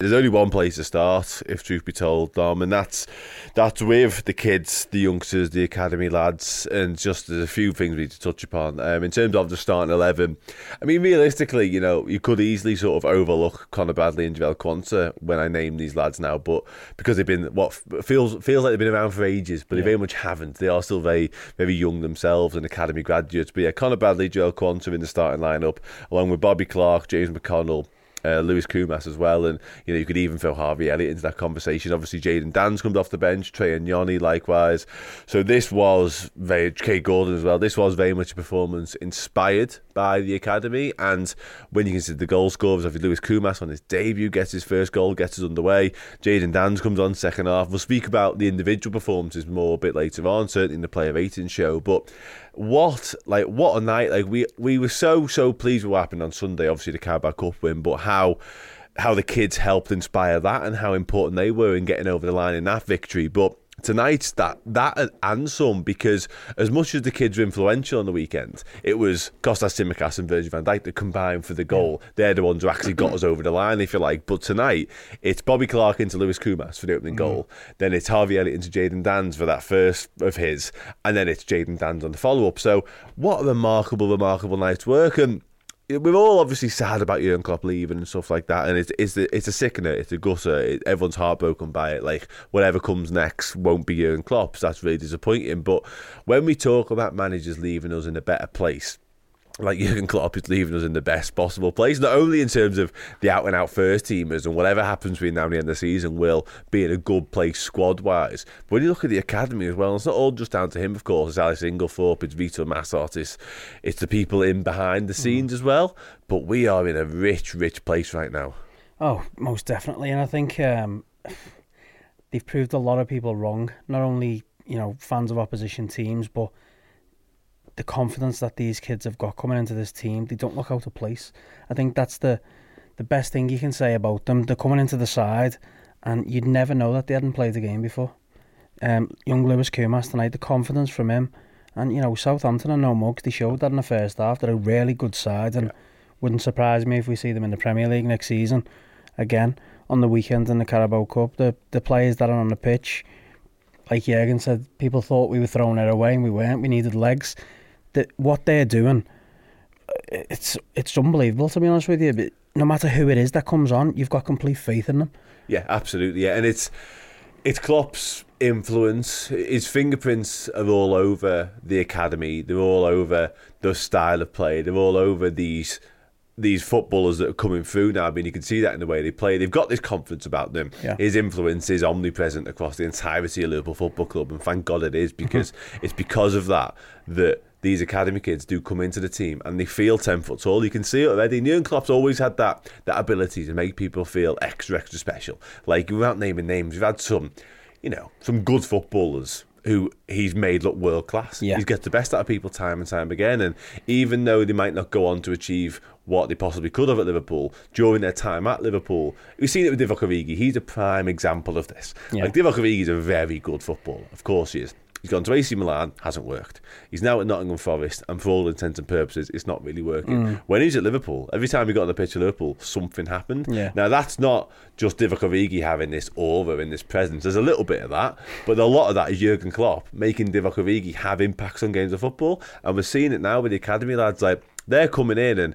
There's only one place to start, if truth be told, Dom, and that's that's with the kids, the youngsters, the academy lads, and just there's a few things we need to touch upon. Um, in terms of the starting eleven, I mean, realistically, you know, you could easily sort of overlook Conor Bradley and Jarell Quansah when I name these lads now, but because they've been what feels feels like they've been around for ages, but yeah. they very much haven't. They are still very very young themselves and academy graduates. But yeah, Conor Bradley, Jarell Quansah in the starting lineup, along with Bobby Clark, James McConnell uh, Lewis Koumas as well, and you know you could even throw Harvey Elliott into that conversation. Obviously, Jayden Danns comes off the bench, Trey Nyoni likewise. So this was very Kaide Gordon as well. This was very much a performance inspired by the academy, and when you consider the goal scorers, obviously Lewis Koumas on his debut gets his first goal, gets us underway. Jayden Danns comes on second half. We'll speak about the individual performances more a bit later on, certainly in the player rating show, but what like what a night like we we were so so pleased with what happened on Sunday obviously the Carabao Cup win but how how the kids helped inspire that and how important they were in getting over the line in that victory but tonight's that that and some because as much as the kids were influential on the weekend, it was Costas Tsimikas and Virgil van Dijk that combined for the goal. They're the ones who actually got us over the line, if you like. But tonight, it's Bobby Clark into Lewis Koumas for the opening mm. goal. Then it's Harvey Elliott into Jayden Danns for that first of his, and then it's Jayden Danns on the follow up. So what a remarkable, remarkable night's work and we're all obviously sad about Jurgen Klopp leaving and stuff like that, and it's it's a, it's a sickener, it's a gusser. It, everyone's heartbroken by it. Like whatever comes next won't be Jurgen Klopp's. That's really disappointing. But when we talk about managers leaving us in a better place, like Jurgen Klopp is leaving us in the best possible place, not only in terms of the out and out first teamers and whatever happens between now and the end of the season will be in a good place squad wise. But when you look at the academy as well, it's not all just down to him, of course. It's Alex Inglethorpe, it's Vitor Matos, it's, it's the people in behind the scenes mm. as well. But we are in a rich, rich place right now. Oh, most definitely. And I think um, they've proved a lot of people wrong, not only, you know, fans of opposition teams, but the confidence that these kids have got coming into this team, they don't look out of place. I think that's the the best thing you can say about them. They're coming into the side, and you'd never know that they hadn't played the game before. Um, young Lewis Koumas tonight, the confidence from him, and you know Southampton are no mugs. They showed that in the first half. They're a really good side, and yeah. wouldn't surprise me if we see them in the Premier League next season again on the weekend in the Carabao Cup. The the players that are on the pitch, like Jurgen said, people thought we were throwing it away, and we weren't. We needed legs that what they're doing, uh, it's it's unbelievable to be honest with you. But no matter who it is that comes on, you've got complete faith in them. Yeah, absolutely. Yeah, and it's it's Klopp's influence. His fingerprints are all over the academy. They're all over the style of play. They're all over these these footballers that are coming through now. I mean, you can see that in the way they play. They've got this confidence about them. Yeah. His influence is omnipresent across the entirety of Liverpool Football Club, and thank God it is because mm-hmm. it's because of that that these academy kids do come into the team and they feel 10 foot tall. You can see it already. Jurgen Klopp's always had that that ability to make people feel extra, extra special. Like, without naming names, we've had some, you know, some good footballers who he's made look world class. Yeah. He's got the best out of people time and time again. And even though they might not go on to achieve what they possibly could have at Liverpool during their time at Liverpool, we've seen it with Divock Origi. He's a prime example of this. Yeah. Like Divock Origi is a very good footballer. Of course he is. He's gone to AC Milan, hasn't worked. He's now at Nottingham Forest, and for all intents and purposes, it's not really working. Mm. When he's at Liverpool, every time he got on the pitch at Liverpool, something happened. Yeah. Now, that's not just Divock Origi having this aura and this presence. There's a little bit of that, but a lot of that is Jurgen Klopp making Divock Origi have impacts on games of football. And we're seeing it now with the academy lads. Like, they're coming in and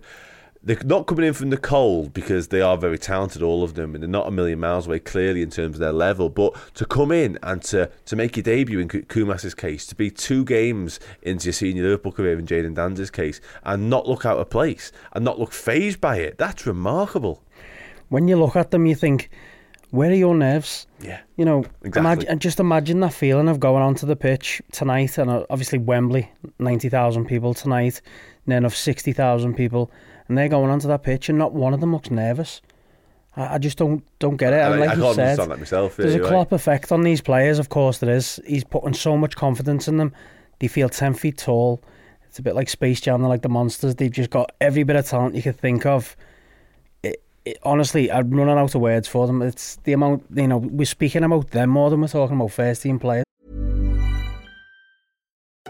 they're not coming in from the cold because they are very talented, all of them, and they're not a million miles away clearly in terms of their level. But to come in and to, to make your debut in Koumas's case, to be two games into your senior Liverpool career in Jayden Danns' case, and not look out of place and not look phased by it, that's remarkable. When you look at them, you think, where are your nerves? Yeah. You know, exactly. imagine, just imagine that feeling of going onto the pitch tonight, and uh, obviously Wembley, 90,000 people tonight, then of 60,000 people and they're going onto that pitch, and not one of them looks nervous. I, I just don't don't get it. I, like I can't said, understand that myself. there's a anyway. Klopp effect on these players, of course there is. He's putting so much confidence in them. They feel 10 feet tall. It's a bit like Space Jam, they're like the monsters. They've just got every bit of talent you could think of. It, it, honestly, I'm running out of words for them. It's the amount, you know, we're speaking about them more than we're talking about first team players.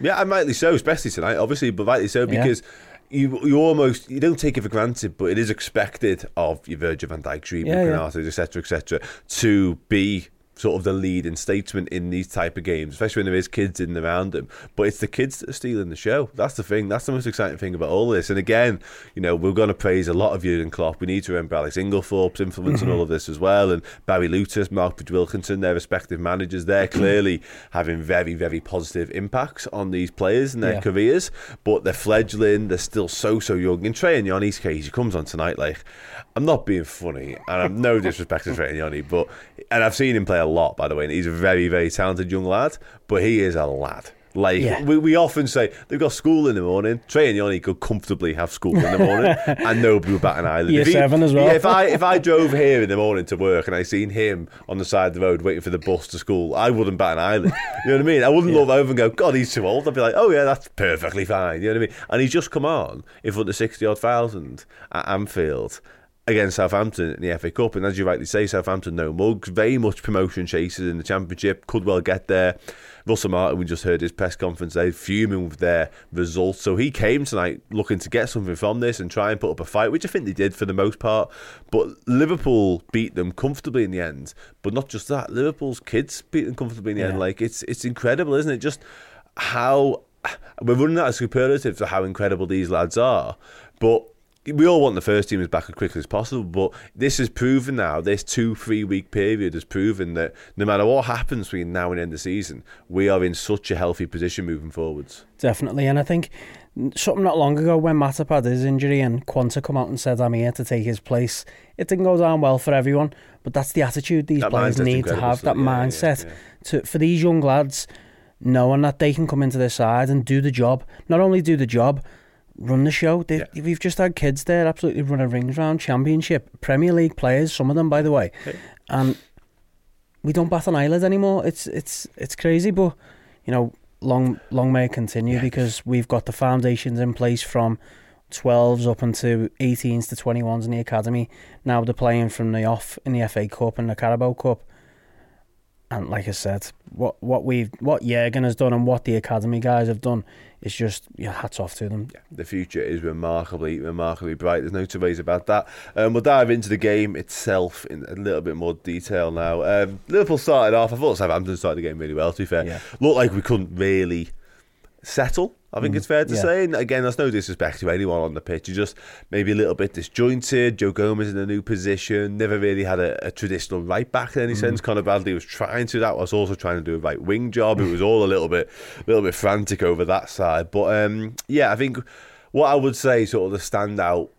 Yeah, and rightly so, especially tonight, obviously, but rightly so because you you almost you don't take it for granted, but it is expected of your Virgil van Dijk, Reed, Yeah, yeah. Etc., etc., to be sort of the leading statesman in these type of games, especially when there is kids in around them. But it's the kids that are stealing the show. That's the thing. That's the most exciting thing about all this. And again, you know, we're going to praise a lot of Jurgen Klopp. We need to remember Alex Inglethorpe's influence in mm-hmm. all of this as well, and Barry Lewtas, Mark Bridge Wilkinson, their respective managers. They're mm-hmm. clearly having very, very positive impacts on these players and their Yeah. careers. But they're fledgling. They're still so, so young. And Trey Nyoni's case, he comes on tonight like, I'm not being funny, and I'm no disrespect to Trey Nyoni, but and I've seen him play a lot, by the way, and he's a very, very talented young lad. But he is a lad. Like Yeah. we, we often say, they've got school in the morning. Trey Nyoni could comfortably have school in the morning, and nobody would bat an eyelid. Year If he- seven as well. yeah, if I if I drove here in the morning to work and I seen him on the side of the road waiting for the bus to school, I wouldn't bat an eyelid. You know what I mean? I wouldn't look over and go, God, he's too old. I'd be like, Oh yeah, that's perfectly fine. You know what I mean? And he's just come on in front of sixty odd thousand at Anfield against Southampton in the FA Cup. And as you rightly say, Southampton no mugs, very much promotion chasers in the Championship, could well get there. Russell Martin, we just heard his press conference there, fuming with their results. So he came tonight looking to get something from this and try and put up a fight, which I think they did for the most part. But Liverpool beat them comfortably in the end. But not just that, Liverpool's kids beat them comfortably in the end. Like it's it's incredible, isn't it? Just how we're running out of superlatives for how incredible these lads are. But we all want the first team as back as quickly as possible, but this has proven now, this two, three week period has proven that no matter what happens between now and end of the season, we are in such a healthy position moving forwards. Definitely, and I think something not long ago when Matip had his injury and Quansah come out and said, I'm here to take his place, it didn't go down well for everyone, but that's the attitude these That players need to have, that? Yeah, yeah, mindset. yeah. To, for these young lads, knowing that they can come into their side and do the job, not only do the job, run the show. They, We've just had kids there absolutely running rings around Championship, Premier League players, some of them, by the way, and we don't bat an eyelid anymore. It's it's it's crazy, but you know, long long may it continue because we've got the foundations in place from 12s up into 18s to 21s in the academy. Now they're playing from the off in the FA Cup and the Carabao Cup. And like I said, what what we've what Jurgen has done and what the academy guys have done is just yeah, hats off to them. The future is remarkably, remarkably bright. There's no two ways about that. Um, we'll dive into the game itself in a little bit more detail now. Um, Liverpool started off. I thought Southampton started the game really well. To be fair, Yeah. looked like we couldn't really settle. I think it's fair to yeah. say. And again, that's no disrespect to anyone on the pitch. You're just maybe a little bit disjointed. Joe Gomez in a new position. Never really had a, a traditional right back in any sense. Conor Bradley was trying to. That was also trying to do a right wing job. It was all a little bit, a little bit frantic over that side. But um, yeah, I think what I would say, sort of the standout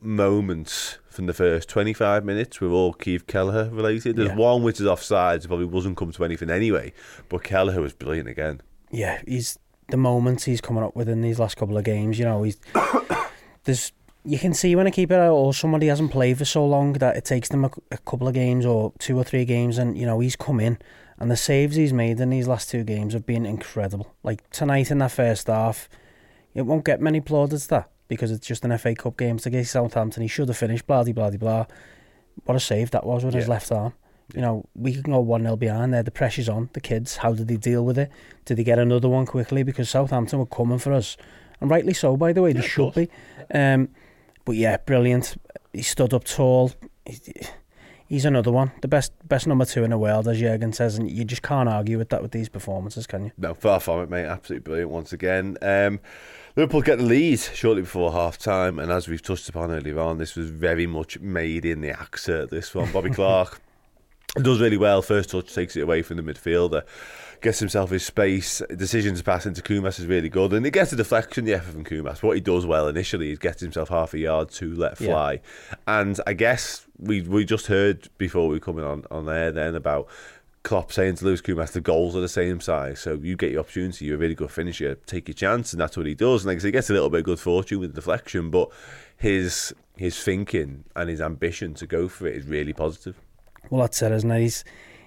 moments from the first 25 minutes were all Keith Kelleher related. There's Yeah. one which is offsides, probably wasn't come to anything anyway. But Kelleher was brilliant again. yeah, he's the moments he's coming up with in these last couple of games. You know, he's there's you can see when a keeper or somebody hasn't played for so long that it takes them a, a couple of games or two or three games, and you know he's come in and the saves he's made in these last two games have been incredible. Like tonight in that first half, It won't get many plaudits that because it's just an FA Cup game to against Southampton. He should have finished. Blah blah blah blah. What a save that was with his left arm. You know, we can go 1 0 behind there. The pressure's on. The kids, how did they deal with it? Did they get another one quickly? Because Southampton were coming for us. And rightly so, by the way. They of should be. Um, but yeah, brilliant. He stood up tall. He- He's another one. The best best number two in the world, as Jurgen says. And you just can't argue with that with these performances, can you? No, far from it, mate. Absolutely brilliant once again. Um, Liverpool get the lead shortly before half time, and as we've touched upon earlier on, this was very much made in the AXA. This one, Bobby Clark does really well. First touch takes it away from the midfielder, gets himself his space. Decision to pass into Koumas is really good, and he gets a deflection, the effort from Koumas. What he does well initially is gets himself half a yard to let Yeah. fly, and I guess we we just heard before we were coming on on there then about. Klopp saying to Lewis Koumas, the goals are the same size, so you get your opportunity, you're a really good finisher, take your chance, and that's what he does. And like I say, he gets a little bit of good fortune with the deflection, but his his thinking and his ambition to go for it is really positive. Well, that's it, isn't it? He's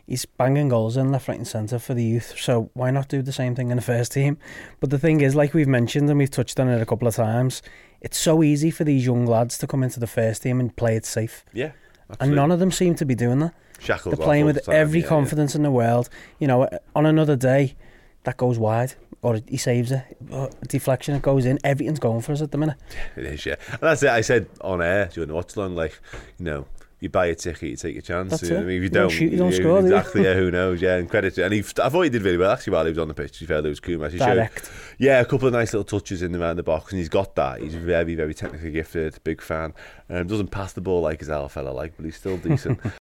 he's banging goals in left, right, and centre for the youth. So why not do the same thing in the first team? But the thing is, like we've mentioned and we've touched on it a couple of times, it's so easy for these young lads to come into the first team and play it safe. Yeah, And none of them seem to be doing that. Shackles They're playing with the time, every yeah, yeah. confidence in the world. You know, on another day, that goes wide, or he saves it. Or a deflection, it goes in. Everything's going for us at the minute. It is, yeah. And that's it. I said on air during the watch along, like, you know, you buy a ticket, you take your chance. That's you know it. I mean, if you don't, shoot, you don't you. Exactly. Yeah, who knows? Yeah, and credit to. And he did really well actually while he was on the pitch. To be fair, there was Kumas. He Direct. Showed, yeah, a couple of nice little touches in around the box, and he's got that. He's very, very technically gifted. Big fan. Um, doesn't pass the ball like his our fella like, but he's still decent.